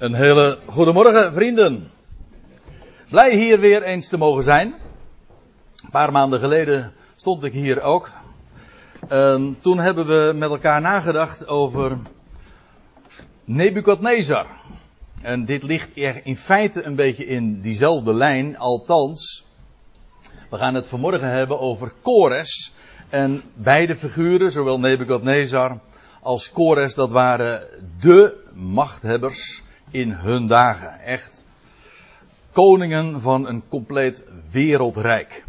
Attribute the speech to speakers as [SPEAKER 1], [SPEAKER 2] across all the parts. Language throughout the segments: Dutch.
[SPEAKER 1] Een hele goedemorgen, vrienden. Blij hier weer eens te mogen zijn. Een paar maanden geleden stond ik hier ook. En toen hebben we met elkaar nagedacht over Nebukadnezar. En dit ligt in feite een beetje in diezelfde lijn, althans. We gaan het vanmorgen hebben over Kores. En beide figuren, zowel Nebukadnezar als Kores, dat waren de machthebbers in hun dagen. Echt koningen van een compleet wereldrijk.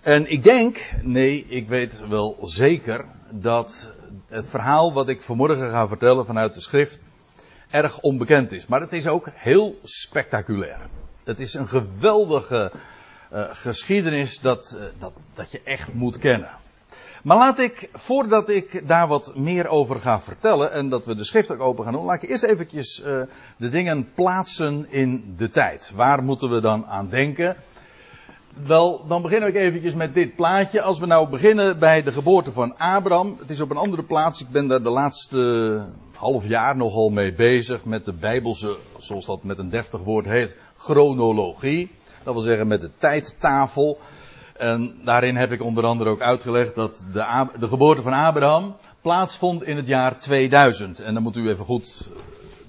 [SPEAKER 1] En ik denk, nee, ik weet wel zeker dat het verhaal wat ik vanmorgen ga vertellen vanuit de schrift erg onbekend is. Maar het is ook heel spectaculair. Het is een geweldige uh, geschiedenis dat, uh, dat, dat je echt moet kennen. Maar laat ik, voordat ik daar wat meer over ga vertellen en dat we de schrift ook open gaan doen, laat ik eerst eventjes uh, de dingen plaatsen in de tijd. Waar moeten we dan aan denken? Wel, dan begin ik eventjes met dit plaatje. Als we nou beginnen bij de geboorte van Abraham. Het is op een andere plaats. Ik ben daar de laatste half jaar nogal mee bezig met de Bijbelse, zoals dat met een deftig woord heet, chronologie. Dat wil zeggen met de tijdtafel. En daarin heb ik onder andere ook uitgelegd dat de, de, geboorte van Abraham plaatsvond in het jaar 2000. En dan moet u even goed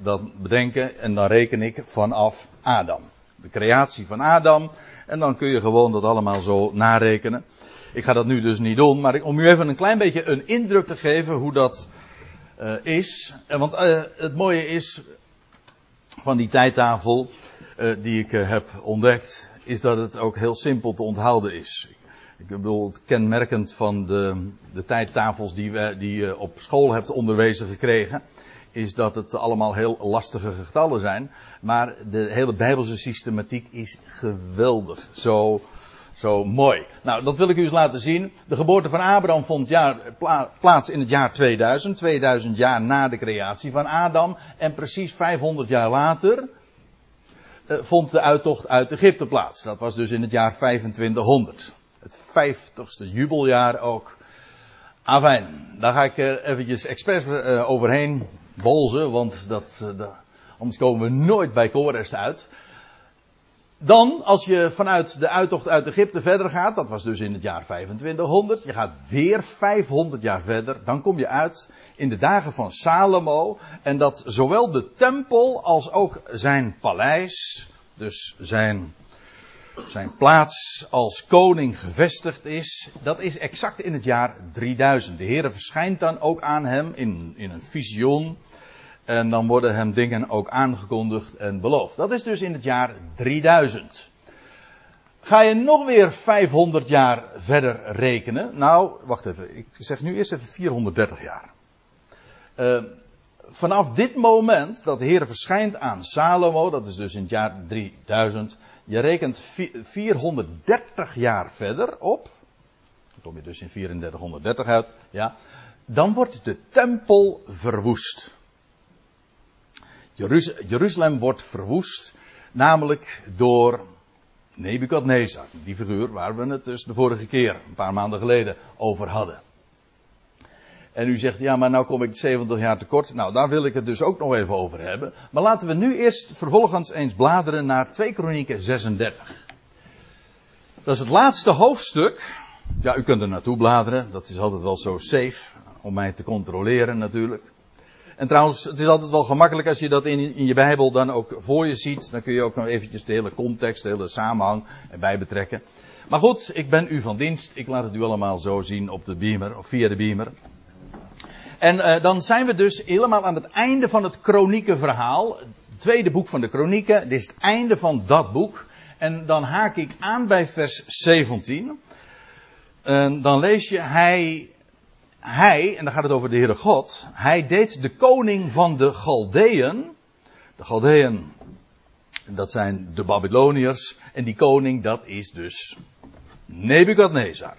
[SPEAKER 1] dat bedenken. En dan reken ik vanaf Adam. De creatie van Adam. En dan kun je gewoon dat allemaal zo narekenen. Ik ga dat nu dus niet doen. Maar om u even een klein beetje een indruk te geven hoe dat uh, is. Want uh, het mooie is van die tijdtafel die ik heb ontdekt is dat het ook heel simpel te onthouden is. Ik bedoel, het kenmerkend van de, de tijdtafels die, we, die je op school hebt onderwezen gekregen, is dat het allemaal heel lastige getallen zijn. Maar de hele Bijbelse systematiek is geweldig. Zo, zo mooi. Nou, dat wil ik u eens laten zien. De geboorte van Abraham vond jaar, pla, plaats in het jaar 2000. 2000 jaar na de creatie van Adam. En precies 500 jaar later vond de uittocht uit Egypte plaats. Dat was dus in het jaar 2500. Het vijftigste jubeljaar ook. Afijn, daar ga ik eventjes expres overheen bolzen, want dat, anders komen we nooit bij Kores uit. Dan, als je vanuit de uittocht uit Egypte verder gaat, dat was dus in het jaar 2500, je gaat weer 500 jaar verder, dan kom je uit in de dagen van Salomo. En dat zowel de tempel als ook zijn paleis, dus zijn, zijn plaats als koning gevestigd is, dat is exact in het jaar 3000. De Heer verschijnt dan ook aan hem in, in een visioen. En dan worden hem dingen ook aangekondigd en beloofd. Dat is dus in het jaar 3000. Ga je nog weer 500 jaar verder rekenen? Nou, wacht even. Ik zeg nu eerst even 430 jaar. Uh, vanaf dit moment dat de Heer verschijnt aan Salomo, dat is dus in het jaar 3000. Je rekent 430 jaar verder op. Dan kom je dus in 3430 uit. Ja. Dan wordt de tempel verwoest. Jeruzalem wordt verwoest, namelijk door Nebukadnezar, die figuur waar we het dus de vorige keer, een paar maanden geleden, over hadden. En u zegt, ja, maar nou kom ik 70 jaar tekort. Nou, daar wil ik het dus ook nog even over hebben. Maar laten we nu eerst vervolgens eens bladeren naar 2 Kronieken 36. Dat is het laatste hoofdstuk. Ja, u kunt er naartoe bladeren. Dat is altijd wel zo safe. Om mij te controleren natuurlijk. En trouwens, het is altijd wel gemakkelijk als je dat in, in je Bijbel dan ook voor je ziet. Dan kun je ook nog eventjes de hele context, de hele samenhang erbij betrekken. Maar goed, ik ben u van dienst. Ik laat het u allemaal zo zien op de beamer, of via de beamer. En uh, dan zijn we dus helemaal aan het einde van het Kroniekenverhaal. Het tweede boek van de Kronieken. Dit is het einde van dat boek. En dan haak ik aan bij vers 17. En dan lees je, hij hij, en dan gaat het over de Heere God, hij deed de koning van de Galdeën, de Galdeën, dat zijn de Babyloniërs, en die koning dat is dus Nebukadnezar.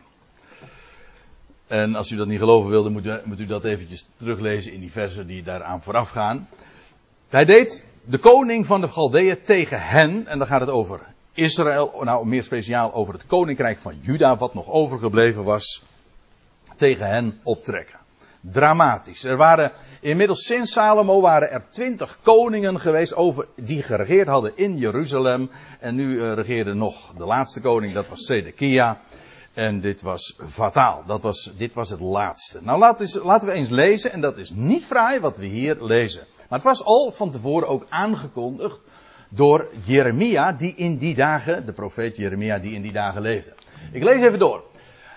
[SPEAKER 1] En als u dat niet geloven wilde, moet u, moet u dat eventjes teruglezen in die versen die daaraan vooraf gaan. Hij deed de koning van de Galdeën tegen hen, en dan gaat het over Israël, nou meer speciaal over het koninkrijk van Juda, wat nog overgebleven was tegen hen optrekken. dramatisch. Er waren inmiddels sinds Salomo waren er twintig koningen geweest over, die geregeerd hadden in Jeruzalem. En nu uh, regeerde nog de laatste koning, dat was Zedekia. En dit was fataal. Dat was, dit was het laatste. Nou laten, laten we eens lezen, en dat is niet fraai wat we hier lezen. Maar het was al van tevoren ook aangekondigd door Jeremia, die in die dagen, de profeet Jeremia, die in die dagen leefde. Ik lees even door.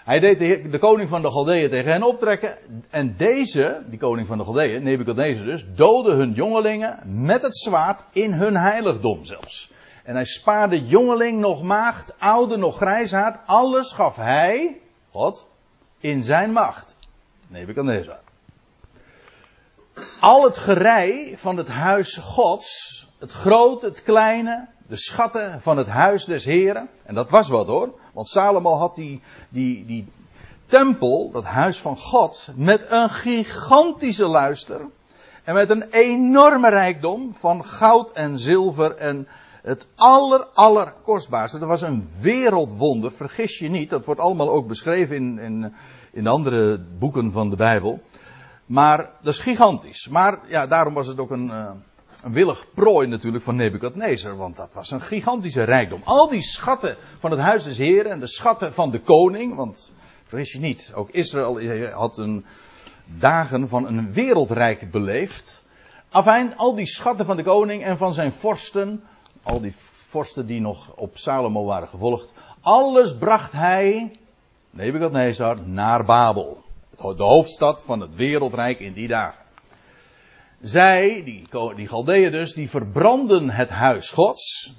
[SPEAKER 1] Hij deed de, koning van de Galdeeën tegen hen optrekken. En deze, die koning van de Galdeeën, Nebuchadnezzar dus, doodde hun jongelingen met het zwaard in hun heiligdom zelfs. En hij spaarde jongeling nog maagd, oude nog grijshaard. Alles gaf hij, God, in zijn macht. Nebuchadnezzar. Al het gerei van het huis Gods, het grote, het kleine, de schatten van het huis des Heren. En dat was wat hoor. Want Salomo had die, die, die tempel, dat huis van God, met een gigantische luister. En met een enorme rijkdom van goud en zilver en het aller, aller kostbaarste. Dat was een wereldwonder, vergis je niet. Dat wordt allemaal ook beschreven in, in, in andere boeken van de Bijbel. Maar dat is gigantisch. Maar ja, daarom was het ook een, eh, een willig prooi natuurlijk van Nebukadnezar, want dat was een gigantische rijkdom. Al die schatten van het huis des Heren en de schatten van de koning, want vergis je niet, ook Israël had een dagen van een wereldrijk beleefd. Afijn, al die schatten van de koning en van zijn vorsten, al die vorsten die nog op Salomo waren gevolgd, alles bracht hij, Nebukadnezar, naar Babel. De hoofdstad van het wereldrijk in die dagen. Zij, die, die Galdeeën dus, die verbranden het huis Gods.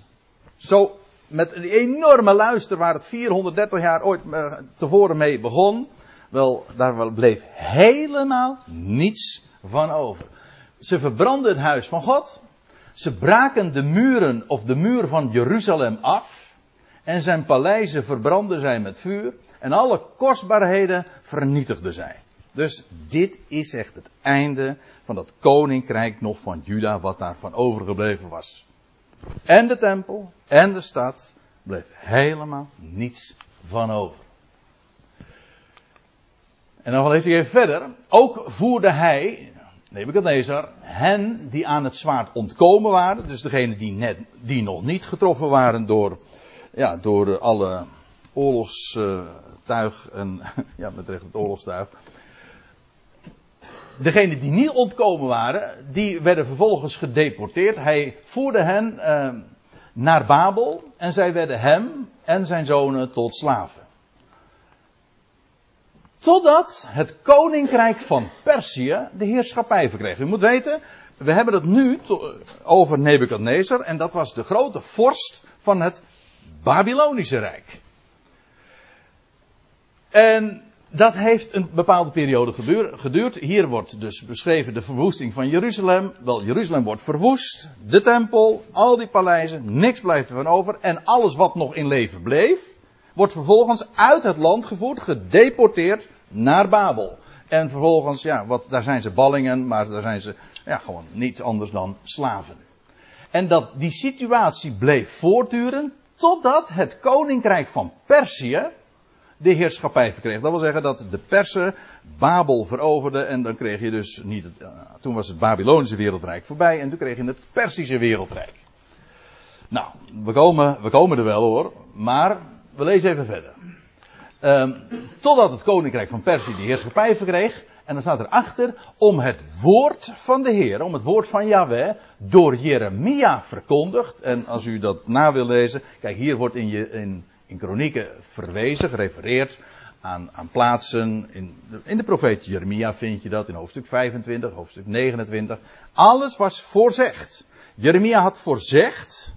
[SPEAKER 1] Zo met een enorme luister waar het 430 jaar ooit uh, tevoren mee begon. Wel, daar bleef helemaal niets van over. Ze verbranden het huis van God. Ze braken de muren of de muur van Jeruzalem af. En zijn paleizen verbranden zij met vuur. En alle kostbaarheden vernietigden zij. Dus dit is echt het einde van dat koninkrijk nog van Juda wat daarvan overgebleven was. En de tempel en de stad bleef helemaal niets van over. En dan lees ik even verder. Ook voerde hij, Nebuchadnezzar, hen die aan het zwaard ontkomen waren, dus degenen die, net, die nog niet getroffen waren door, ja, door alle oorlogstuig en, ja, met recht het oorlogstuig, degenen die niet ontkomen waren, die werden vervolgens gedeporteerd. Hij voerde hen uh, naar Babel en zij werden hem en zijn zonen tot slaven. Totdat het koninkrijk van Perzië de heerschappij verkreeg. U moet weten, we hebben het nu over Nebukadnezar en dat was de grote vorst van het Babylonische Rijk. En dat heeft een bepaalde periode geduurd. Hier wordt dus beschreven de verwoesting van Jeruzalem. Wel, Jeruzalem wordt verwoest. De tempel, al die paleizen, niks blijft ervan over. En alles wat nog in leven bleef, wordt vervolgens uit het land gevoerd, gedeporteerd naar Babel. En vervolgens, ja, wat, daar zijn ze ballingen, maar daar zijn ze ja, gewoon niets anders dan slaven. En dat die situatie bleef voortduren totdat het koninkrijk van Perzië, de heerschappij verkreeg. Dat wil zeggen dat de Persen Babel veroverden en dan kreeg je dus niet het, uh, toen was het Babylonische wereldrijk voorbij en toen kreeg je het Persische wereldrijk. Nou, we komen, we komen er wel hoor, maar we lezen even verder. Um, totdat het koninkrijk van Persie de heerschappij verkreeg. En dan staat erachter om het woord van de Heer, om het woord van Yahweh, door Jeremia verkondigd. En als u dat na wil lezen, kijk hier wordt in, je, in in kronieken verwezen, gerefereerd aan, aan plaatsen. In de, in de profeet Jeremia vind je dat in hoofdstuk 25, hoofdstuk 29. Alles was voorzegd. Jeremia had voorzegd.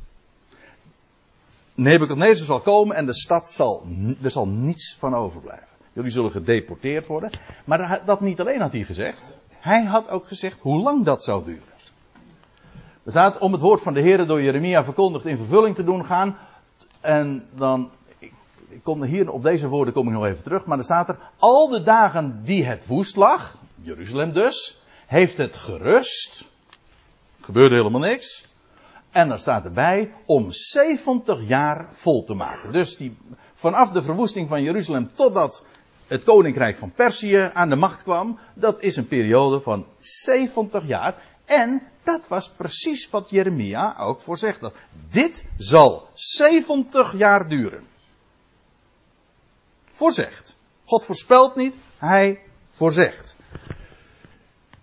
[SPEAKER 1] Nebuchadnezzar zal komen en de stad zal, er zal niets van overblijven. Jullie zullen gedeporteerd worden. Maar dat niet alleen had hij gezegd. Hij had ook gezegd hoe lang dat zou duren. Er staat om het woord van de Heer door Jeremia verkondigd in vervulling te doen gaan. En dan ik kom hier op deze woorden kom ik nog even terug, maar er staat er, al de dagen die het woest lag, Jeruzalem dus, heeft het gerust, gebeurde helemaal niks, en er staat erbij om 70 jaar vol te maken. Dus die, vanaf de verwoesting van Jeruzalem totdat het koninkrijk van Perzië aan de macht kwam, dat is een periode van 70 jaar. En dat was precies wat Jeremia ook voorzegt. Dat dit zal 70 jaar duren. Voorzegt. God voorspelt niet, hij voorzegt.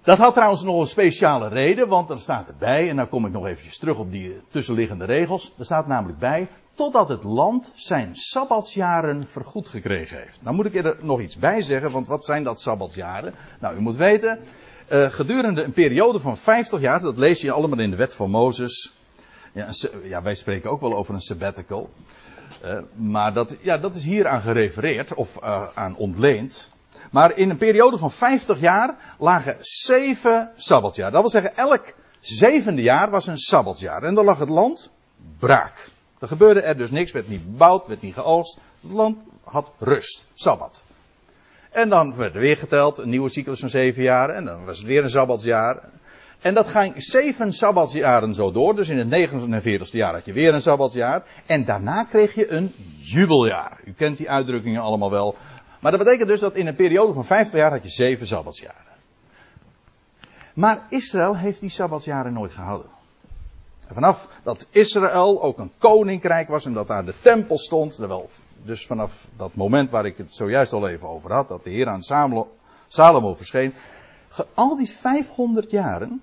[SPEAKER 1] Dat had trouwens nog een speciale reden, want er staat erbij, en dan kom ik nog eventjes terug op die tussenliggende regels. Er staat namelijk bij, totdat het land zijn sabbatsjaren vergoed gekregen heeft. Nou moet ik er nog iets bij zeggen, want wat zijn dat sabbatsjaren? Nou, u moet weten, uh, gedurende een periode van 50 jaar, dat lees je allemaal in de wet van Mozes. Ja, ja wij spreken ook wel over een sabbatical. Uh, maar dat, ja, dat is hier aan gerefereerd, of uh, aan ontleend. Maar in een periode van 50 jaar lagen zeven sabbatjaar. Dat wil zeggen, elk zevende jaar was een sabbatjaar. En dan lag het land braak. Er gebeurde er dus niks, werd niet bebouwd, werd niet geoogst. Het land had rust, sabbat. En dan werd er weer geteld, een nieuwe cyclus van zeven jaar. En dan was het weer een sabbatsjaar. En dat ging zeven sabbatsjaren zo door. Dus in het 49ste jaar had je weer een sabbatsjaar. En daarna kreeg je een jubeljaar. U kent die uitdrukkingen allemaal wel. Maar dat betekent dus dat in een periode van 50 jaar had je zeven sabbatsjaren. Maar Israël heeft die sabbatsjaren nooit gehouden. En vanaf dat Israël ook een koninkrijk was en dat daar de tempel stond, wel, dus vanaf dat moment waar ik het zojuist al even over had, dat de Heer aan Salomo verscheen, al die 500 jaren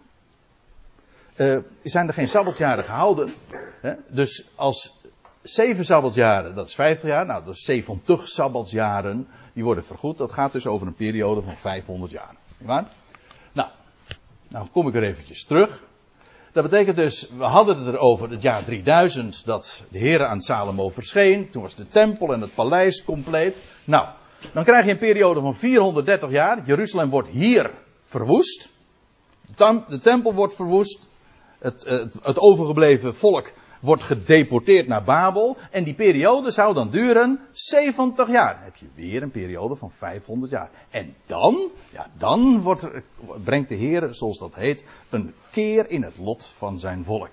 [SPEAKER 1] uh, zijn er geen sabbatsjaren gehouden. Hè? Dus als zeven sabbatsjaren, dat is 50 jaar, nou dat is 70 sabbatsjaren, die worden vergoed. Dat gaat dus over een periode van 500 jaar. Waar? Nou, nou kom ik er eventjes terug. Dat betekent dus, we hadden het erover het jaar 3000 dat de Heer aan Salomo verscheen. Toen was de tempel en het paleis compleet. Nou, dan krijg je een periode van 430 jaar. Jeruzalem wordt hier verwoest. De tempel wordt verwoest. Het, het, het overgebleven volk wordt gedeporteerd naar Babel. En die periode zou dan duren 70 jaar. Dan heb je weer een periode van 500 jaar. En dan, ja, dan wordt, brengt de Heer, zoals dat heet, een keer in het lot van zijn volk.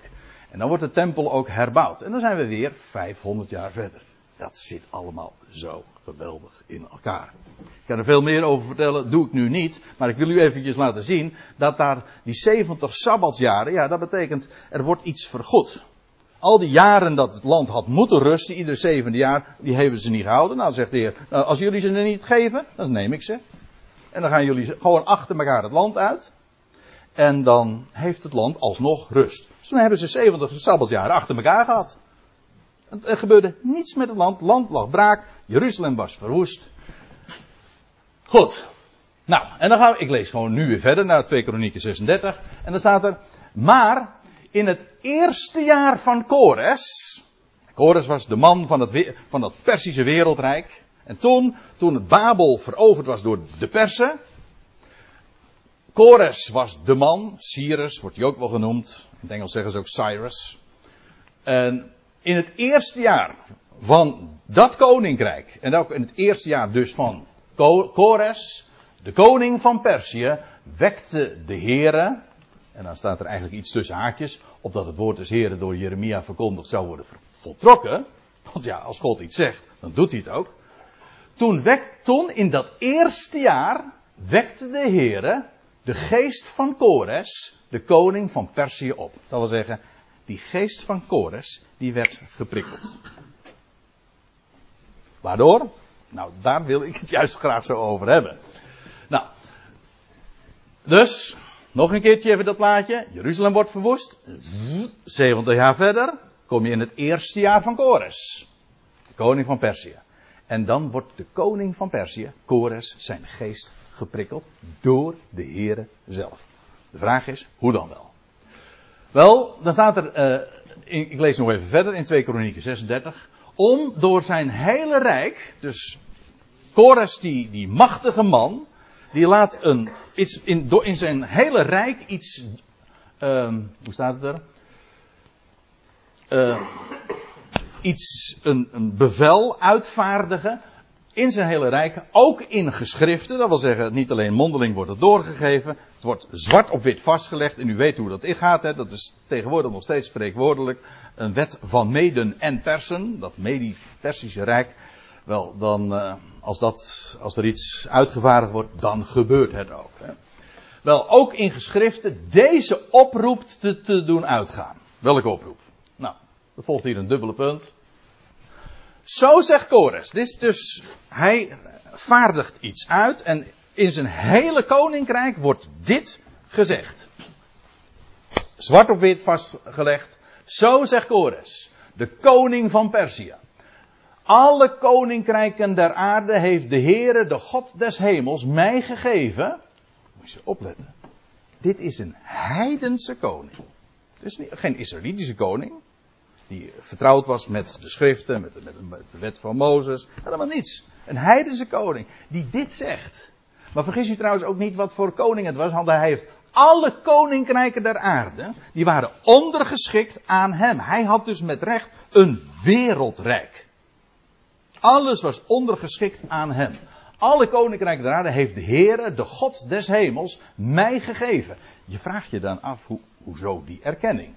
[SPEAKER 1] En dan wordt de tempel ook herbouwd. En dan zijn we weer 500 jaar verder. Dat zit allemaal zo geweldig in elkaar. Ik kan er veel meer over vertellen, doe ik nu niet. Maar ik wil u eventjes laten zien dat daar die 70 sabbatsjaren, ja, dat betekent er wordt iets vergoed. Al die jaren dat het land had moeten rusten, ieder zevende jaar, die hebben ze niet gehouden. Nou, zegt de Heer, nou, als jullie ze er niet geven, dan neem ik ze. En dan gaan jullie gewoon achter elkaar het land uit. En dan heeft het land alsnog rust. Dus toen hebben ze 70 sabbatsjaren achter elkaar gehad. Er gebeurde niets met het land. Het land lag braak. Jeruzalem was verwoest. Goed. Nou, en dan gaan we, ik lees gewoon nu weer verder naar 2 Kronieken 36. En dan staat er, maar in het eerste jaar van Kores. Kores was de man van het, van het Persische wereldrijk. En toen, toen het Babel veroverd was door de Persen. Kores was de man. Cyrus wordt hij ook wel genoemd. In het Engels zeggen ze ook Cyrus. En in het eerste jaar van dat koninkrijk. En ook in het eerste jaar dus van Kores. De koning van Perzië wekte de heren en dan staat er eigenlijk iets tussen haakjes, opdat het woord des Heren door Jeremia verkondigd zou worden voltrokken. Want ja, als God iets zegt, dan doet hij het ook. Toen, wekt, toen in dat eerste jaar wekte de Heere de geest van Kores, de koning van Perzië, op. Dat wil zeggen, die geest van Kores, die werd geprikkeld. Waardoor? Nou, daar wil ik het juist graag zo over hebben. Nou, dus, nog een keertje even dat plaatje. Jeruzalem wordt verwoest. 70 jaar verder kom je in het eerste jaar van Kores. De koning van Perzië. En dan wordt de koning van Perzië, Kores, zijn geest geprikkeld door de Heere zelf. De vraag is, hoe dan wel? Wel, dan staat er, uh, ik lees nog even verder in 2 Kronieken 36. Om door zijn hele rijk, dus Kores, die, die machtige man, die laat een, iets in, in zijn hele rijk iets, um, hoe staat het er? Uh, iets, een, een bevel uitvaardigen in zijn hele rijk, ook in geschriften. Dat wil zeggen, niet alleen mondeling wordt het doorgegeven, het wordt zwart op wit vastgelegd. En u weet hoe dat gaat, hè? dat is tegenwoordig nog steeds spreekwoordelijk. Een wet van Meden en Persen, dat Medi-Persische Rijk Wel, dan, uh, als, dat, als er iets uitgevaardigd wordt, dan gebeurt het ook. Hè. Wel, ook in geschriften deze oproep te, te doen uitgaan. Welke oproep? Nou, er volgt hier een dubbele punt. Zo zegt Kores. Dit is dus, hij vaardigt iets uit en in zijn hele koninkrijk wordt dit gezegd. Zwart op wit vastgelegd. Zo zegt Kores, de koning van Perzië. Alle koninkrijken der aarde heeft de Heere, de God des hemels, mij gegeven. Moet je opletten. Dit is een heidense koning. Dus geen Israëlitische koning. Die vertrouwd was met de schriften, met de, met, met de wet van Mozes. Helemaal niets. Een heidense koning die dit zegt. Maar vergis u trouwens ook niet wat voor koning het was. Want hij heeft alle koninkrijken der aarde. Die waren ondergeschikt aan hem. Hij had dus met recht een wereldrijk. Alles was ondergeschikt aan hem. Alle koninkrijken der aarde heeft de Heere, de God des hemels, mij gegeven. Je vraagt je dan af, hoe, hoezo die erkenning?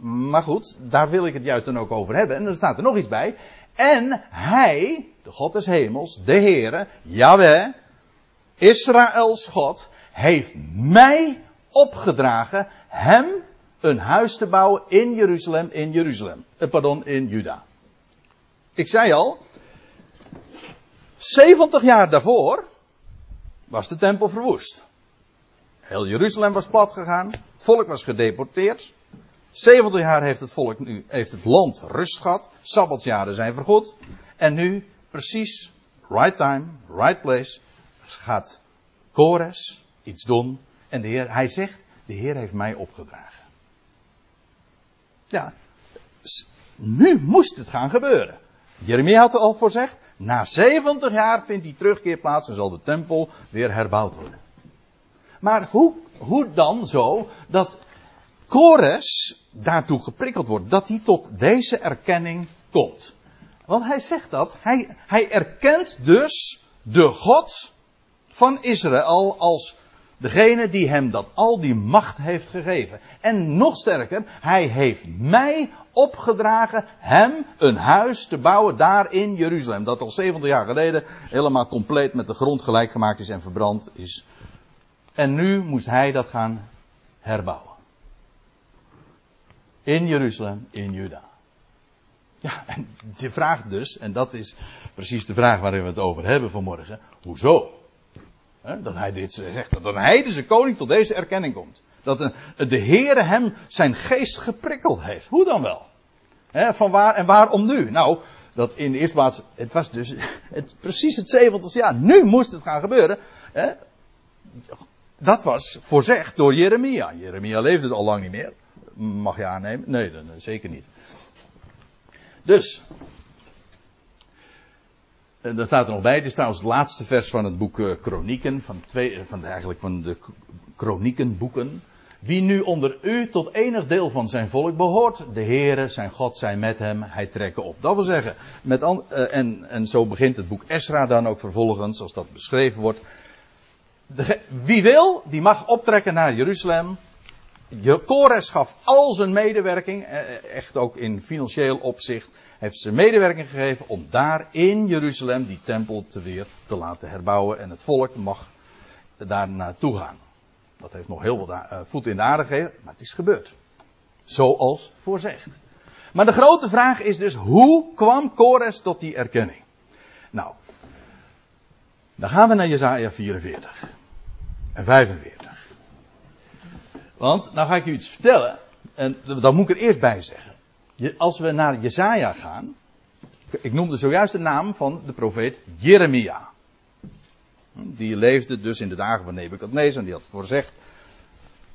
[SPEAKER 1] Maar goed, daar wil ik het juist dan ook over hebben. En dan staat er nog iets bij. En hij, de God des hemels, de Heere, Yahweh, Israëls God, heeft mij opgedragen hem een huis te bouwen in Jeruzalem, in Jeruzalem. Eh, pardon, in Juda. Ik zei al, 70 jaar daarvoor was de tempel verwoest. Heel Jeruzalem was plat gegaan, het volk was gedeporteerd. 70 jaar heeft het volk nu, heeft het land rust gehad, sabbatsjaren zijn vergoed. En nu, precies, right time, right place, gaat Kores iets doen. En de Heer, hij zegt, de Heer heeft mij opgedragen. Ja, nu moest het gaan gebeuren. Jeremia had er al voorzegd, na 70 jaar vindt die terugkeer plaats en zal de tempel weer herbouwd worden. Maar hoe, hoe dan zo dat Kores daartoe geprikkeld wordt, dat hij tot deze erkenning komt? Want hij zegt dat, hij, hij erkent dus de God van Israël als degene die hem dat al die macht heeft gegeven. En nog sterker, hij heeft mij opgedragen hem een huis te bouwen daar in Jeruzalem. Dat al 70 jaar geleden helemaal compleet met de grond gelijk gemaakt is en verbrand is. En nu moest hij dat gaan herbouwen. In Jeruzalem, in Juda. Ja, en je vraagt dus, en dat is precies de vraag waarin we het over hebben vanmorgen. Hoezo? Dat hij dit zegt. Dat een heidense koning tot deze erkenning komt. Dat de Heere hem zijn geest geprikkeld heeft. Hoe dan wel? van waar en waarom nu? Nou, dat in de eerste plaats, het was dus het, precies het 70 jaar. Nu moest het gaan gebeuren. dat was voorzegd door Jeremia. Jeremia leefde het al lang niet meer. Mag je aannemen? Nee, dan, zeker niet. Dus, en daar staat er nog bij, dit is trouwens het laatste vers van het boek uh, Kronieken, van, twee, eh, van eigenlijk van de Kronikenboeken. Wie nu onder u tot enig deel van zijn volk behoort, de Heere, zijn God, zijn met hem, hij trekken op. Dat wil zeggen, met en, en zo begint het boek Esra dan ook vervolgens, zoals dat beschreven wordt. Wie wil, die mag optrekken naar Jeruzalem. Kores gaf al zijn medewerking, echt ook in financieel opzicht, heeft ze medewerking gegeven om daar in Jeruzalem die tempel te weer te laten herbouwen. En het volk mag daar naartoe gaan. Dat heeft nog heel wat uh, voet in de aarde gegeven, maar het is gebeurd. Zoals voorzegd. Maar de grote vraag is dus, hoe kwam Kores tot die erkenning? Nou, dan gaan we naar Jezaja 44 en 45. Want, nou ga ik u iets vertellen, en dat moet ik er eerst bij zeggen als we naar Jesaja gaan. Ik noemde zojuist de naam van de profeet Jeremia. Die leefde dus in de dagen van Nebukadnezar en die had voorzegd.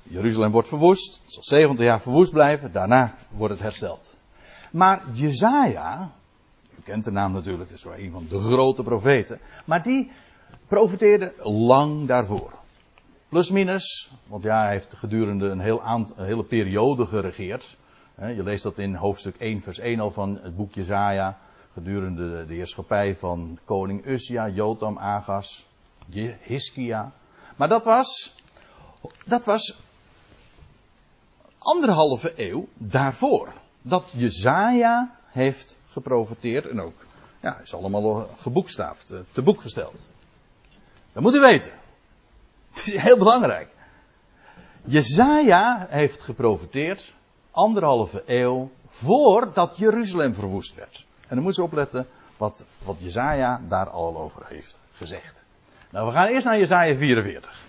[SPEAKER 1] Jeruzalem wordt verwoest. Het zal 70 jaar verwoest blijven. Daarna wordt het hersteld. Maar Jezaja. U kent de naam natuurlijk. Het is wel een van de grote profeten. Maar die profeteerde lang daarvoor. Plus minus. Want ja, hij heeft gedurende een, heel een hele periode geregeerd. Je leest dat in hoofdstuk 1, vers 1 al van het boek Jezaja. Gedurende de heerschappij van koning Uzia, Jotam, Agas, Hiskia. Maar dat was, dat was anderhalve eeuw daarvoor. Dat Jezaja heeft geprofiteerd en ook Ja, is allemaal geboekstaafd, eh, te boek gesteld. Dat moet u weten. Het is heel belangrijk. Jezaja heeft geprofiteerd anderhalve eeuw voordat Jeruzalem verwoest werd. En dan moet je opletten wat, wat Jezaja daar al over heeft gezegd. Nou, we gaan eerst naar Jezaja 44.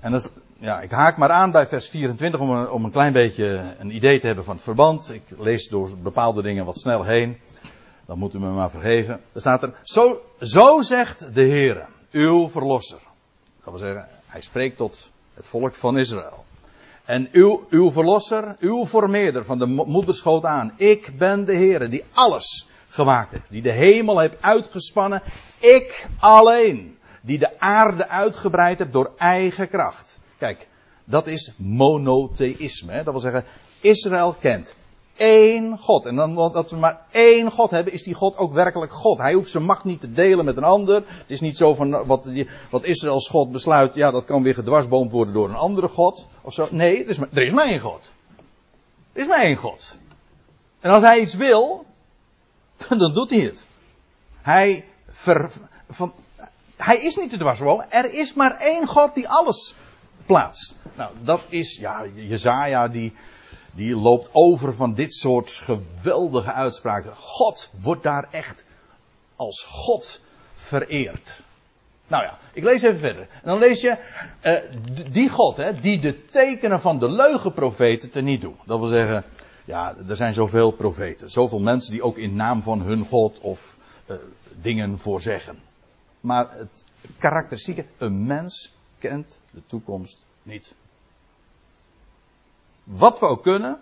[SPEAKER 1] En dat ja, ik haak maar aan bij vers 24 om een, om een klein beetje een idee te hebben van het verband. Ik lees door bepaalde dingen wat snel heen. Dan moet u me maar vergeven. Er staat er, zo, zo zegt de Heer, uw verlosser. Dat wil zeggen, hij spreekt tot het volk van Israël. En uw, uw verlosser, uw vermeerder van de moederschoot aan. Ik ben de Heer die alles gemaakt heeft. Die de hemel heeft uitgespannen. Ik alleen. Die de aarde uitgebreid heeft door eigen kracht. Kijk, dat is monotheïsme. Hè? Dat wil zeggen, Israël kent één God. En dan dat we maar één God hebben, is die God ook werkelijk God. Hij hoeft zijn macht niet te delen met een ander. Het is niet zo van wat, wat Israëls God besluit, ja, dat kan weer gedwarsboomd worden door een andere God. Of zo. Nee, er is, maar één God. Er is maar één God. En als hij iets wil, dan doet hij het. Hij, ver, van, hij is niet de dwarsboom. Er is maar één God die alles plaatst. Nou, dat is, ja, Jezaja die, die loopt over van dit soort geweldige uitspraken. God wordt daar echt als God vereerd. Nou ja, ik lees even verder. En dan lees je, uh, die God, hè, die de tekenen van de leugenprofeten te niet doet. Dat wil zeggen, ja, er zijn zoveel profeten. Zoveel mensen die ook in naam van hun God of uh, dingen voorzeggen. Maar het karakteristieke, een mens kent de toekomst niet. Wat we ook kunnen,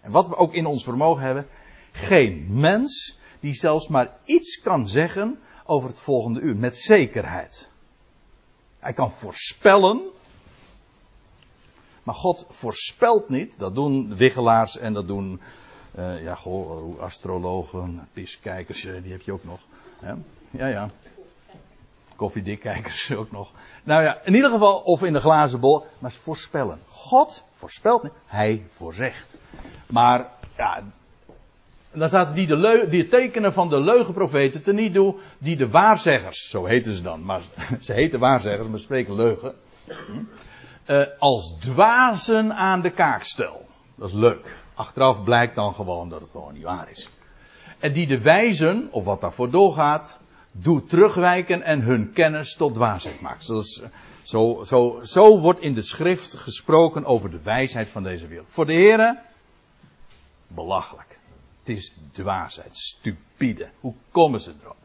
[SPEAKER 1] en wat we ook in ons vermogen hebben, geen mens die zelfs maar iets kan zeggen over het volgende uur, met zekerheid. Hij kan voorspellen, maar God voorspelt niet. Dat doen wiggelaars en dat doen, uh, ja, goh, astrologen, piskijkers, eh, die heb je ook nog. Ja, ja. Koffiedikkijkers ook nog. Nou ja, in ieder geval, of in de glazen bol, maar voorspellen. God voorspelt niet, hij voorzegt. Maar, ja, dan staat die, de leu, die tekenen van de leugenprofeten te niet doen, die de waarzeggers, zo heten ze dan, maar ze heten waarzeggers, maar spreken leugen. Uh, als dwazen aan de kaak stel. Dat is leuk. Achteraf blijkt dan gewoon dat het gewoon niet waar is. En die de wijzen, of wat daarvoor doorgaat, doet terugwijken en hun kennis tot dwaasheid maakt. Zo, zo, zo, wordt in de schrift gesproken over de wijsheid van deze wereld. Voor de heren, belachelijk. Het is dwaasheid, stupide. Hoe komen ze erop?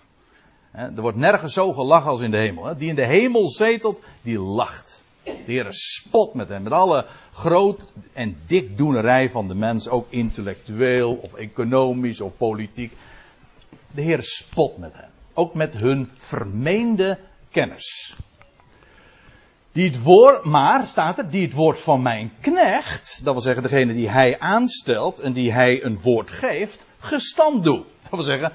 [SPEAKER 1] er wordt nergens zo gelachen als in de hemel. Die in de hemel zetelt, die lacht. De Heer spot met hem. Met alle groot en dikdoenerij van de mens. Ook intellectueel of economisch of politiek. De Heer spot met hem. Ook met hun vermeende kennis. Die het woord, maar staat er, die het woord van mijn knecht, dat wil zeggen degene die hij aanstelt en die hij een woord geeft, gestand doet. Dat wil zeggen,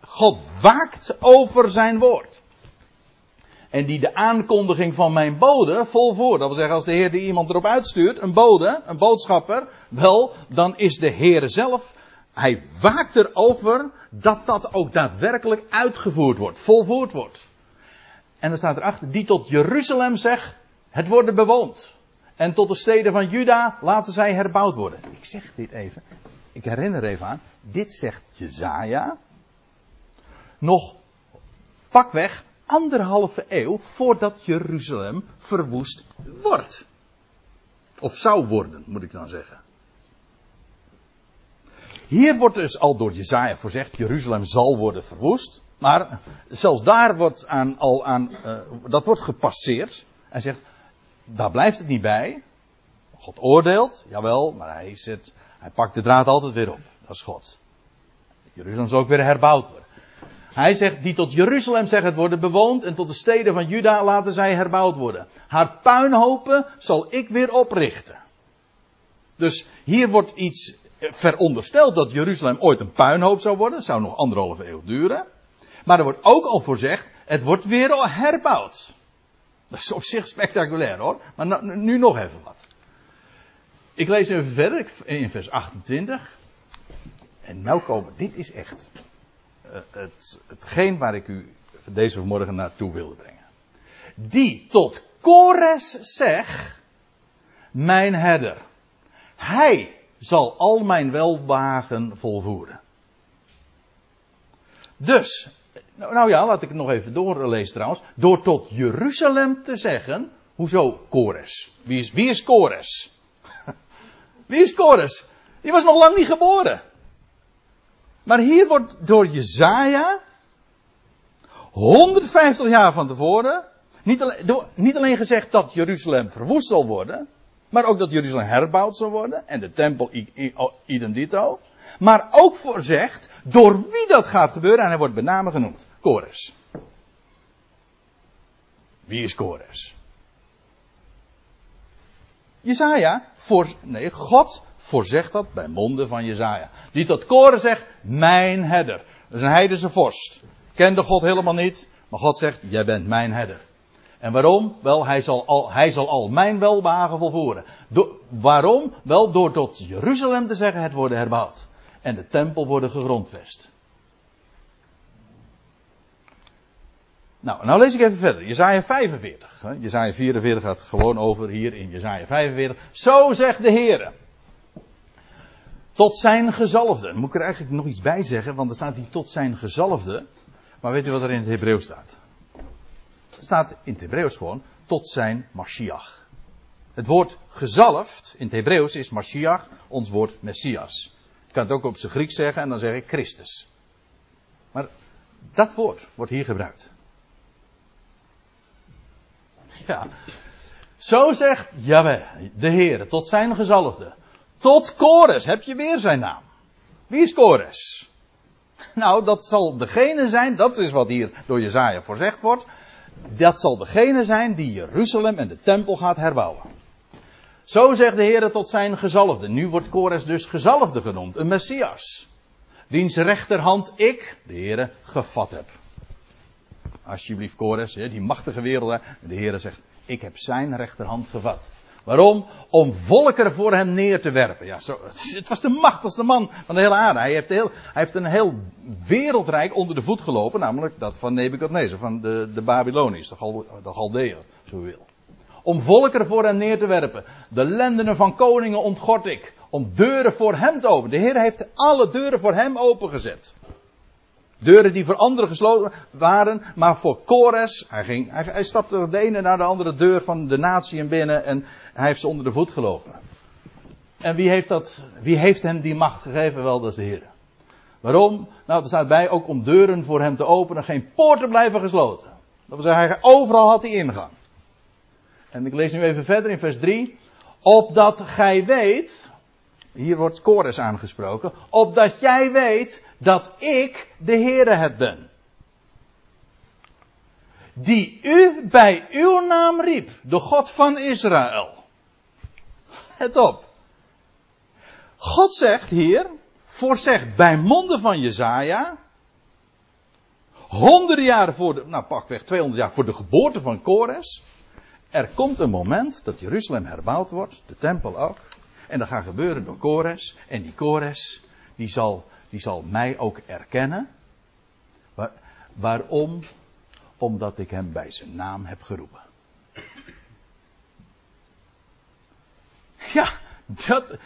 [SPEAKER 1] God waakt over zijn woord. En die de aankondiging van mijn bode volvoert. Dat wil zeggen, als de Heer die iemand erop uitstuurt, een bode, een boodschapper, wel, dan is de Heer zelf, hij waakt erover dat dat ook daadwerkelijk uitgevoerd wordt, volvoerd wordt. En dan staat erachter, die tot Jeruzalem zegt, het worden bewoond. En tot de steden van Juda laten zij herbouwd worden. Ik zeg dit even, ik herinner even aan, dit zegt Jezaja, nog pakweg anderhalve eeuw voordat Jeruzalem verwoest wordt. Of zou worden, moet ik dan zeggen. Hier wordt dus al door Jezaja voorzegd, Jeruzalem zal worden verwoest. Maar zelfs daar wordt aan, al aan, uh, dat wordt gepasseerd. Hij zegt, daar blijft het niet bij. God oordeelt, jawel, maar hij, zet, hij pakt de draad altijd weer op. Dat is God. Jeruzalem zal ook weer herbouwd worden. Hij zegt, die tot Jeruzalem zeggen het worden bewoond en tot de steden van Juda laten zij herbouwd worden. Haar puinhopen zal ik weer oprichten. Dus hier wordt iets verondersteld dat Jeruzalem ooit een puinhoop zou worden. Zou nog anderhalve eeuw duren. Maar er wordt ook al voorzegd, het wordt weer herbouwd. Dat is op zich spectaculair hoor. Maar nu nog even wat. Ik lees even verder in vers 28. En nou komen, dit is echt uh, het, hetgeen waar ik u deze vanmorgen naartoe wilde brengen. Die tot Kores zegt, mijn herder. Hij zal al mijn welwagen volvoeren. Dus, nou, nou, ja, laat ik het nog even doorlezen trouwens. Door tot Jeruzalem te zeggen, hoezo Kores? Wie is, wie is Kores? wie is Kores? Die was nog lang niet geboren. Maar hier wordt door Jezaja, 150 jaar van tevoren, niet alleen, door, niet alleen gezegd dat Jeruzalem verwoest zal worden, maar ook dat Jeruzalem herbouwd zal worden en de tempel idem dito. Maar ook voorzegd door wie dat gaat gebeuren en hij wordt bij name genoemd. Kores. Wie is Kores? Jezaja, voor, nee, God voorzegt dat bij monden van Jezaja. Die tot Kores zegt, mijn herder. Dat is een heidense vorst. Kende God helemaal niet, maar God zegt, jij bent mijn herder. En waarom? Wel, hij zal al, hij zal al mijn welbehagen volvoeren. waarom? Wel, door tot Jeruzalem te zeggen, het worden herbouwd. En de tempel worden gegrondvest. Nou, nou lees ik even verder. Jezaja 45. Jezaja 44 gaat gewoon over hier in Jezaja 45. Zo zegt de Heer. Tot zijn gezalfde. moet ik er eigenlijk nog iets bij zeggen, want er staat die tot zijn gezalfde. Maar weet u wat er in het Hebreeuws staat? Staat in het Hebreeuws gewoon tot zijn Mashiach. Het woord gezalfd in het Hebreeuws is Mashiach, ons woord Messias. Je kan het ook op zijn Grieks zeggen en dan zeg ik Christus. Maar dat woord wordt hier gebruikt. Ja. Zo zegt Jaweh, de Heer, tot zijn gezalfde. Tot Kores heb je weer zijn naam. Wie is Kores? Nou, dat zal degene zijn, dat is wat hier door Jezaja voorzegd wordt. Dat zal degene zijn die Jeruzalem en de tempel gaat herbouwen. Zo zegt de Heer tot zijn gezalfde. Nu wordt Kores dus gezalfde genoemd, een Messias. Wiens rechterhand ik, de Heer, gevat heb. Alsjeblieft, Kores, die machtige wereld. De Heer zegt, ik heb zijn rechterhand gevat. Waarom? Om volkeren voor hem neer te werpen. Ja, zo, het was de machtigste man van de hele aarde. Hij heeft, hij heeft een heel wereldrijk onder de voet gelopen, namelijk dat van Nebuchadnezzar, van de, de Babyloniërs, de, Gal, de Galdeën, zo wil. Om volkeren voor hem neer te werpen. De lendenen van koningen ontgort ik. Om deuren voor hem te openen. De Heer heeft alle deuren voor hem opengezet. Deuren die voor anderen gesloten waren, maar voor Kores, hij, ging, hij, hij stapte de ene naar de andere deur van de natie binnen en hij heeft ze onder de voet gelopen. En wie heeft, dat, wie heeft hem die macht gegeven? Wel, dat is de Heer. Waarom? Nou, er staat bij ook om deuren voor hem te openen, geen poorten blijven gesloten. Dat wil zeggen, overal had hij ingang. En ik lees nu even verder in vers 3. Opdat gij weet, hier wordt Kores aangesproken, opdat jij weet dat ik de Heere het ben. Die u bij uw naam riep, de God van Israël. Het op. God zegt hier, voorzegt bij monden van Jezaja, honderden jaren voor de, nou pakweg 200 jaar voor de geboorte van Kores, er komt een moment dat Jeruzalem herbouwd wordt, de tempel ook. En dat gaat gebeuren door Kores. En die Kores, die zal, die zal mij ook erkennen. Waar, waarom? Omdat ik hem bij zijn naam heb geroepen. Ja, dat,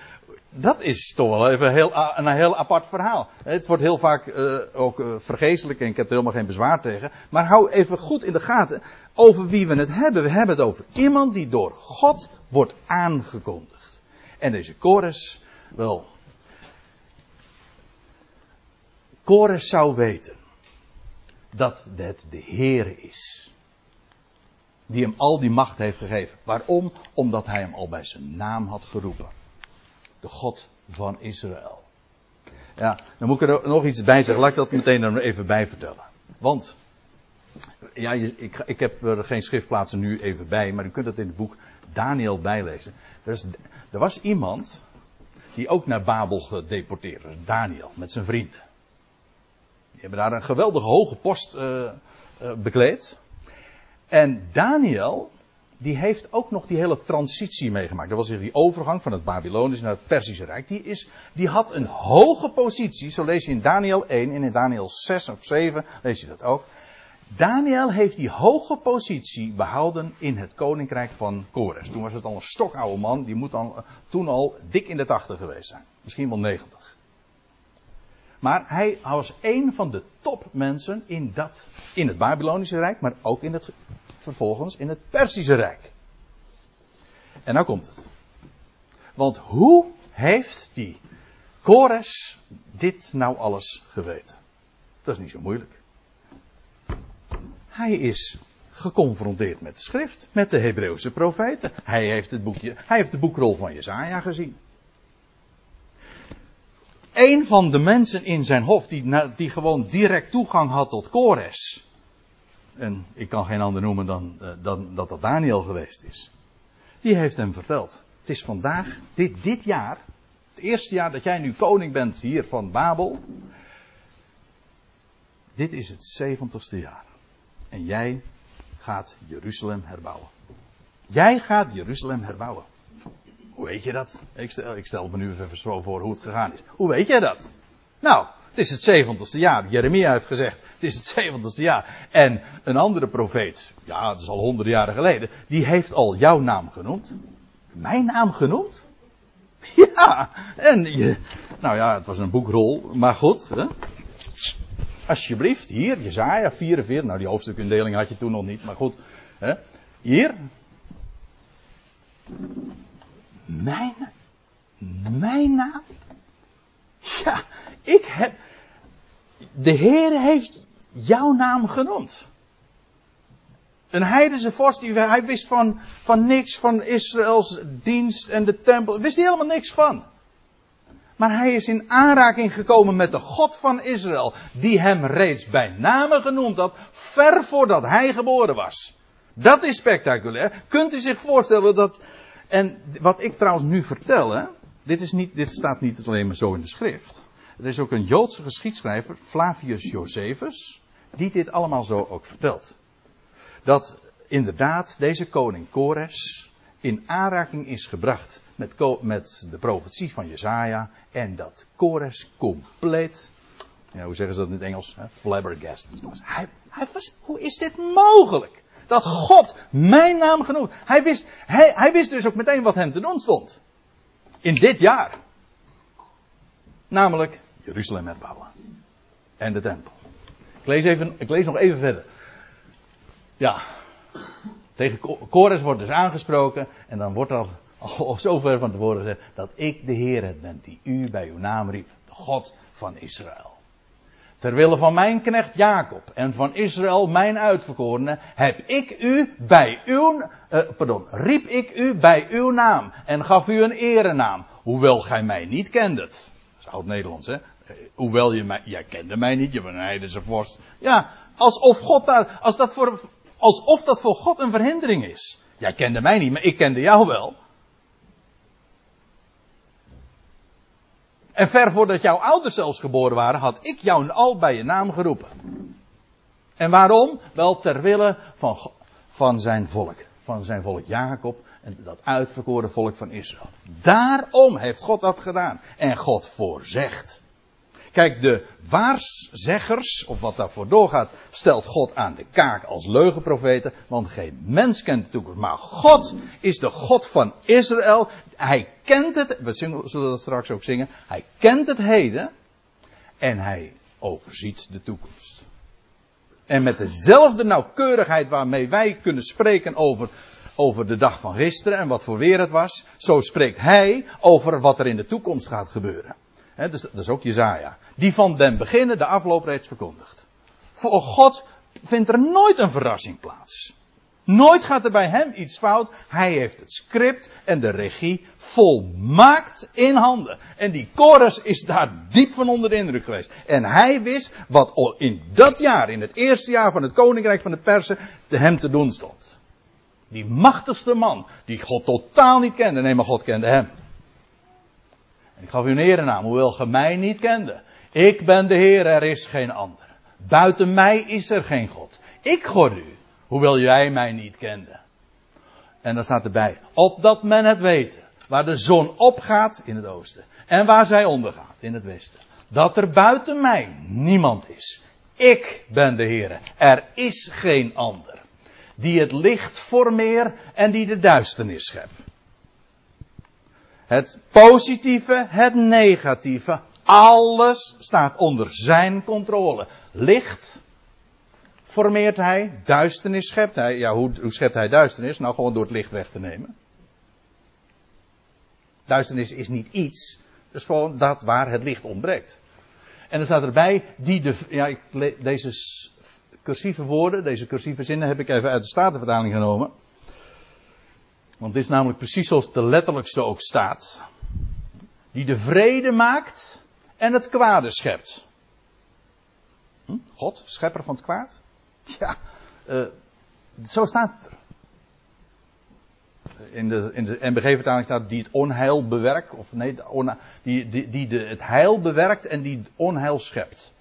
[SPEAKER 1] dat is toch wel even heel, een heel apart verhaal. Het wordt heel vaak uh, ook uh, vergeestelijk en ik heb er helemaal geen bezwaar tegen. Maar hou even goed in de gaten over wie we het hebben. We hebben het over iemand die door God wordt aangekondigd. En deze Kores, wel. Kores zou weten dat het de Heer is. Die hem al die macht heeft gegeven. Waarom? Omdat hij hem al bij zijn naam had geroepen de God van Israël. Ja, dan moet ik er nog iets bij zeggen. Laat ik dat meteen er even bij vertellen. Want, ja, ik, ik heb er geen schriftplaatsen nu even bij, maar u kunt het in het boek Daniel bijlezen. Er, is, er was iemand die ook naar Babel gedeporteerd was, Daniel, met zijn vrienden. Die hebben daar een geweldige hoge post uh, uh, bekleed. En Daniel, die heeft ook nog die hele transitie meegemaakt. Dat was die overgang van het Babylonische naar het Persische Rijk. Die, is, die had een hoge positie, zo lees je in Daniel 1 en in Daniel 6 of 7 lees je dat ook. Daniel heeft die hoge positie behouden in het koninkrijk van Kores. Toen was het al een stokoude man, die moet dan toen al dik in de tachtig geweest zijn. Misschien wel 90. Maar hij was een van de topmensen in, dat, in het Babylonische Rijk, maar ook in het, vervolgens in het Persische Rijk. En nou komt het. Want hoe heeft die Kores dit nou alles geweten? Dat is niet zo moeilijk. Hij is geconfronteerd met de schrift, met de Hebreeuwse profeten. Hij heeft, het boekje, hij heeft de boekrol van Jezaja gezien. Een van de mensen in zijn hof die, die gewoon direct toegang had tot Kores. En ik kan geen ander noemen dan, uh, dan dat dat Daniel geweest is. Die heeft hem verteld. Het is vandaag, dit, dit jaar, het eerste jaar dat jij nu koning bent hier van Babel. Dit is het zeventigste jaar. En jij gaat Jeruzalem herbouwen. Jij gaat Jeruzalem herbouwen. Hoe weet je dat? Ik stel, ik stel me nu even zo voor hoe het gegaan is. Hoe weet jij dat? Nou, het is het zeventigste jaar. Jeremia heeft gezegd, het is het zeventigste jaar. En een andere profeet, ja, dat is al honderden jaren geleden, die heeft al jouw naam genoemd. Mijn naam genoemd? Ja, en je, nou ja, het was een boekrol, maar goed. Hè? Alsjeblieft, hier, Jezaja 44. Nou, die hoofdstukindeling had je toen nog niet, maar goed. Hè? Hier. Mijn, mijn naam? Ja, ik heb. De Heer heeft jouw naam genoemd. Een heidense vorst, die, hij wist van, van niks van Israëls dienst en de tempel. Wist hij helemaal niks van. Maar hij is in aanraking gekomen met de God van Israël, die hem reeds bij name genoemd had, ver voordat hij geboren was. Dat is spectaculair. Kunt u zich voorstellen dat. En wat ik trouwens nu vertel, hè, dit, is niet, dit staat niet alleen maar zo in de schrift. Er is ook een Joodse geschiedschrijver, Flavius Josephus, die dit allemaal zo ook vertelt. Dat inderdaad deze koning Kores in aanraking is gebracht met, met de profetie van Jezaja. En dat Kores compleet, ja, hoe zeggen ze dat in het Engels? Hè? Flabbergasted. Hij, hij. Hoe is dit mogelijk? Dat God mijn naam genoemd. Hij wist, hij, hij wist dus ook meteen wat hem te doen stond. In dit jaar. Namelijk Jeruzalem herbouwen. En de tempel. Ik lees, even, ik lees nog even verder. Ja. Tegen Kores wordt dus aangesproken. En dan wordt dat al zover van tevoren gezegd, dat ik de Heer het ben die u bij uw naam riep, de God van Israël. Terwille van mijn knecht Jacob en van Israël mijn uitverkorene, heb ik u bij uw, uh, pardon, riep ik u bij uw naam en gaf u een erenaam, hoewel gij mij niet kendet. Dat is oud-Nederlands, hè? Uh, hoewel je mij, jij kende mij niet, je bent een heidense vorst. Ja, alsof God daar, als dat voor, alsof dat voor God een verhindering is. Jij kende mij niet, maar ik kende jou wel. En ver voordat jouw ouders zelfs geboren waren, had ik jou al bij je naam geroepen. En waarom? Wel ter wille van, van zijn volk. Van zijn volk Jacob en dat uitverkoren volk van Israël. Daarom heeft God dat gedaan. En God voorzegt. Kijk, de waarzeggers, of wat daarvoor doorgaat, stelt God aan de kaak als leugenprofeten, want geen mens kent de toekomst. Maar God is de God van Israël. Hij kent het, we zullen dat straks ook zingen, hij kent het heden en hij overziet de toekomst. En met dezelfde nauwkeurigheid waarmee wij kunnen spreken over, over de dag van gisteren en wat voor weer het was, zo spreekt hij over wat er in de toekomst gaat gebeuren. Dus, dat is ook Jezaja. Die van den beginnen de afloop reeds verkondigt. Voor God vindt er nooit een verrassing plaats. Nooit gaat er bij hem iets fout. Hij heeft het script en de regie volmaakt in handen. En die chorus is daar diep van onder de indruk geweest. En hij wist wat in dat jaar, in het eerste jaar van het koninkrijk van de Persen, hem te doen stond. Die machtigste man, die God totaal niet kende. Nee, maar God kende hem. Ik gaf u een erenaam, hoewel ge mij niet kende. Ik ben de Heer, er is geen ander. Buiten mij is er geen God. Ik God u, hoewel jij mij niet kende. En dan staat erbij, opdat men het weet, waar de zon opgaat in het oosten en waar zij ondergaat in het westen. Dat er buiten mij niemand is. Ik ben de Heer. Er is geen ander. Die het licht formeert en die de duisternis schept. Het positieve, het negatieve, alles staat onder zijn controle. Licht formeert hij, duisternis schept hij. Ja, hoe, hoe schept hij duisternis? Nou, gewoon door het licht weg te nemen. Duisternis is niet iets, het is gewoon dat waar het licht ontbreekt. En er staat erbij, die de, ja, ik, deze cursieve woorden, deze cursieve zinnen heb ik even uit de Statenvertaling genomen. Want dit is namelijk precies zoals de letterlijkste ook staat. Die de vrede maakt en het kwade schept. Hm? God, schepper van het kwaad? Ja, uh, zo staat het er. In de, in de NBG-vertaling staat die het onheil bewerkt, of nee, die, die, die de, het heil bewerkt en die het onheil schept.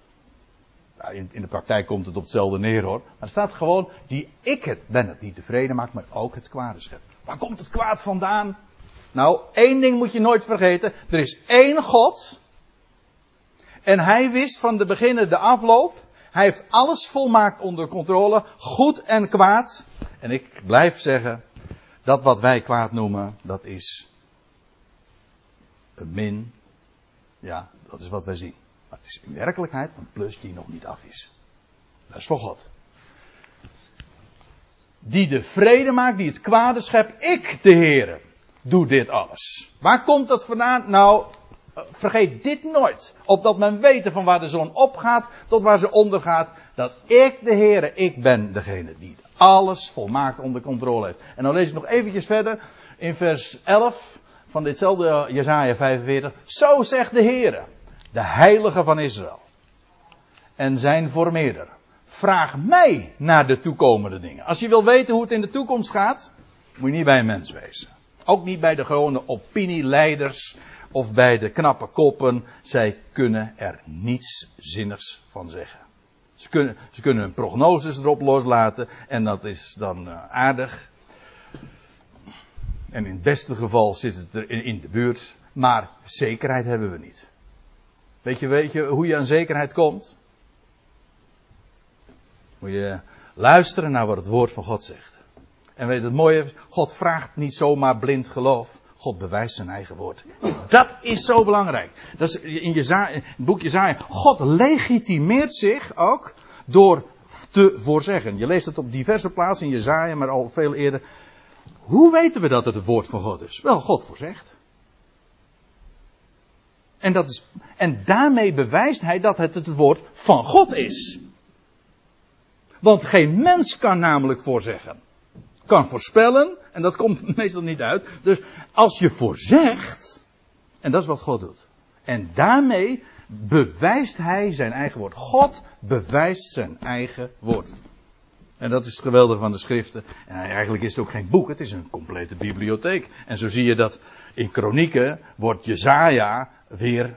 [SPEAKER 1] Nou, in, in, de praktijk komt het op hetzelfde neer hoor. Maar er staat gewoon die ik het ben het die tevreden maakt, maar ook het kwade schept. Waar komt het kwaad vandaan? Nou, één ding moet je nooit vergeten. Er is één God. En hij wist van de beginnen de afloop. Hij heeft alles volmaakt onder controle. Goed en kwaad. En ik blijf zeggen. Dat wat wij kwaad noemen, dat is een min. Ja, dat is wat wij zien. Maar het is in werkelijkheid een plus die nog niet af is. Dat is voor God die de vrede maakt, die het kwade schept. Ik, de Heer, doe dit alles. Waar komt dat vandaan? Nou, vergeet dit nooit. Opdat men weten van waar de zon opgaat tot waar ze ondergaat. Dat ik, de Heer, ik ben degene die alles volmaakt onder controle heeft. En dan lees ik nog eventjes verder in vers 11 van ditzelfde Jezaja 45. Zo zegt de Heer, de Heilige van Israël. En zijn formeerder. Vraag mij naar de toekomende dingen. Als je wil weten hoe het in de toekomst gaat, moet je niet bij een mens wezen. Ook niet bij de gewone opinieleiders of bij de knappe koppen. Zij kunnen er niets zinnigs van zeggen. Ze kunnen, ze kunnen hun prognoses erop loslaten en dat is dan uh, aardig. En in het beste geval zit het er in, in de buurt, maar zekerheid hebben we niet. Weet je, weet je hoe je aan zekerheid komt? Moet je luisteren naar wat het woord van God zegt. En weet het mooie, God vraagt niet zomaar blind geloof. God bewijst zijn eigen woord. Dat is zo belangrijk. Dat is in, Jezaja, het boek Jezaja. God legitimeert zich ook door te voorzeggen. Je leest het op diverse plaatsen in Jezaja, maar al veel eerder. Hoe weten we dat het het woord van God is? Wel, God voorzegt. En, dat is, en daarmee bewijst hij dat het het woord van God is. Want geen mens kan namelijk voorzeggen. Kan voorspellen, en dat komt meestal niet uit. Dus als je voorzegt, en dat is wat God doet. En daarmee bewijst hij zijn eigen woord. God bewijst zijn eigen woord. En dat is het geweldige van de schriften. En eigenlijk is het ook geen boek, het is een complete bibliotheek. En zo zie je dat in kronieken wordt Jezaja weer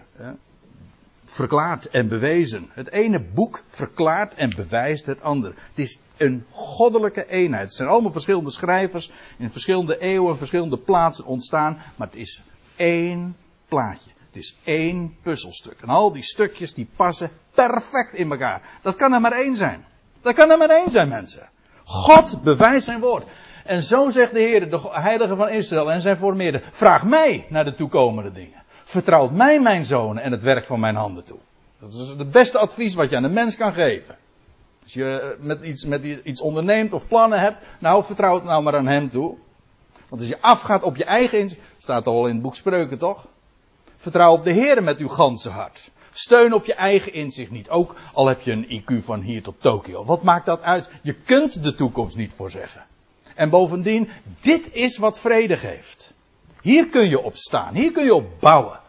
[SPEAKER 1] verklaard en bewezen. Het ene boek verklaart en bewijst het andere. Het is een goddelijke eenheid. Het zijn allemaal verschillende schrijvers in verschillende eeuwen, verschillende plaatsen ontstaan, maar het is één plaatje. Het is één puzzelstuk. En al die stukjes die passen perfect in elkaar. Dat kan er maar één zijn. Dat kan er maar één zijn, mensen. God bewijst zijn woord. En zo zegt de Heer, de Heilige van Israël en zijn formeerder, vraag mij naar de toekomende dingen. Vertrouwt mij mijn zonen en het werk van mijn handen toe. Dat is het beste advies wat je aan een mens kan geven. Als je met iets, met iets onderneemt of plannen hebt, nou vertrouw het nou maar aan hem toe. Want als je afgaat op je eigen inzicht, staat al in het boek Spreuken toch? Vertrouw op de Heer met uw ganse hart. Steun op je eigen inzicht niet. Ook al heb je een IQ van hier tot Tokio. Wat maakt dat uit? Je kunt de toekomst niet voorzeggen. En bovendien, dit is wat vrede geeft. Hier kun je op staan. Hier kun je op bouwen.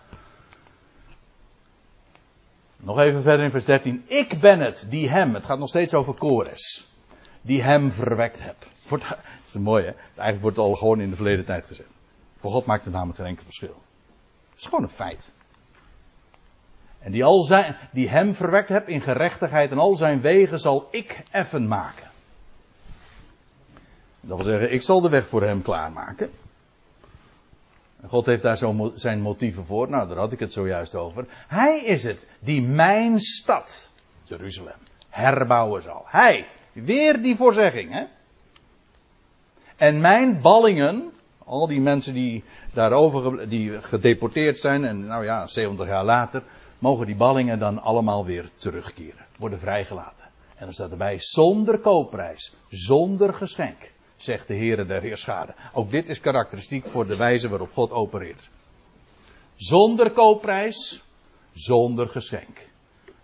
[SPEAKER 1] Nog even verder in vers 13. Ik ben het die hem, het gaat nog steeds over Kores, die hem verwekt heb. Dat is mooi hè. Eigenlijk wordt het al gewoon in de verleden tijd gezet. Voor God maakt het namelijk geen enkel verschil. Het is gewoon een feit. En die, al zijn, die hem verwekt heb in gerechtigheid en al zijn wegen zal ik effen maken. Dat wil zeggen, ik zal de weg voor hem klaarmaken. God heeft daar zo zijn motieven voor. Nou, daar had ik het zojuist over. Hij is het die mijn stad, Jeruzalem, herbouwen zal. Hij. Weer die voorzegging, hè? En mijn ballingen, al die mensen die daarover die gedeporteerd zijn en nou ja, 70 jaar later, mogen die ballingen dan allemaal weer terugkeren, worden vrijgelaten. En dan staat erbij zonder koopprijs, zonder geschenk, zegt de Heere der Heerschade. Ook dit is karakteristiek voor de wijze waarop God opereert. Zonder koopprijs, zonder geschenk.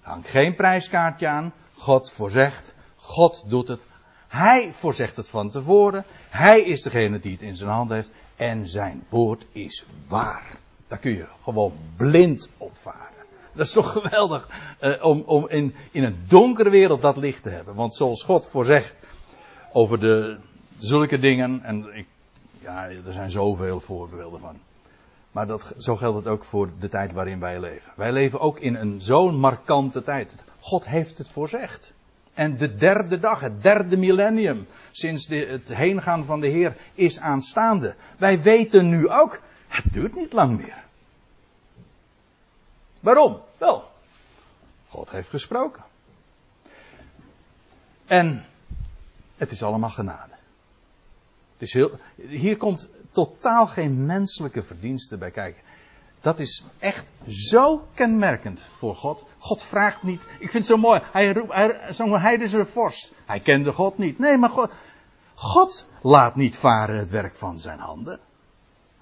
[SPEAKER 1] Hangt geen prijskaartje aan, God voorzegt, God doet het. Hij voorzegt het van tevoren. Hij is degene die het in zijn hand heeft. En zijn woord is waar. Daar kun je gewoon blind op varen. Dat is toch geweldig eh, om, om in, in een donkere wereld dat licht te hebben. Want zoals God voorzegt over de, zulke dingen. En ik, ja, er zijn zoveel voorbeelden van. Maar dat, zo geldt het ook voor de tijd waarin wij leven. Wij leven ook in een zo'n markante tijd. God heeft het voorzegd. En de derde dag, het derde millennium, sinds de, het heengaan van de Heer, is aanstaande. Wij weten nu ook, het duurt niet lang meer. Waarom? Wel, God heeft gesproken. En het is allemaal genade. Is heel, hier komt totaal geen menselijke verdienste bij kijken. Dat is echt zo kenmerkend voor God. God vraagt niet. Ik vind het zo mooi. Hij roept, hij, zo'n vorst. Hij kende God niet. Nee, maar God, God laat niet varen het werk van zijn handen.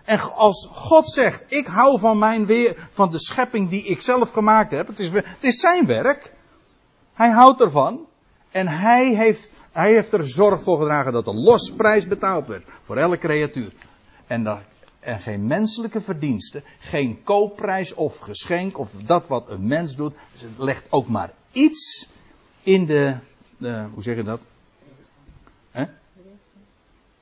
[SPEAKER 1] En als God zegt, ik hou van mijn weer, van de schepping die ik zelf gemaakt heb. Het is, het is zijn werk. Hij houdt ervan. En hij heeft, hij heeft er zorg voor gedragen dat de losprijs betaald werd. Voor elke creatuur. En daar en geen menselijke verdienste, geen koopprijs of geschenk of dat wat een mens doet. Legt ook maar iets in de, hoe zeg je dat?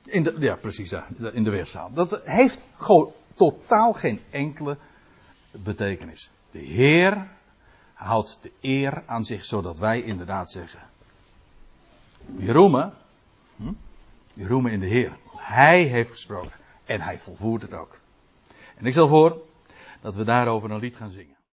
[SPEAKER 1] In de, ja, precies, ja, in de weerschaal. Dat heeft gewoon totaal geen enkele betekenis. De Heer houdt de eer aan zich, zodat wij inderdaad zeggen. Die roemen, hm, die roemen in de Heer. Hij heeft gesproken. En hij volvoert het ook. En ik stel voor dat we daarover een lied gaan zingen.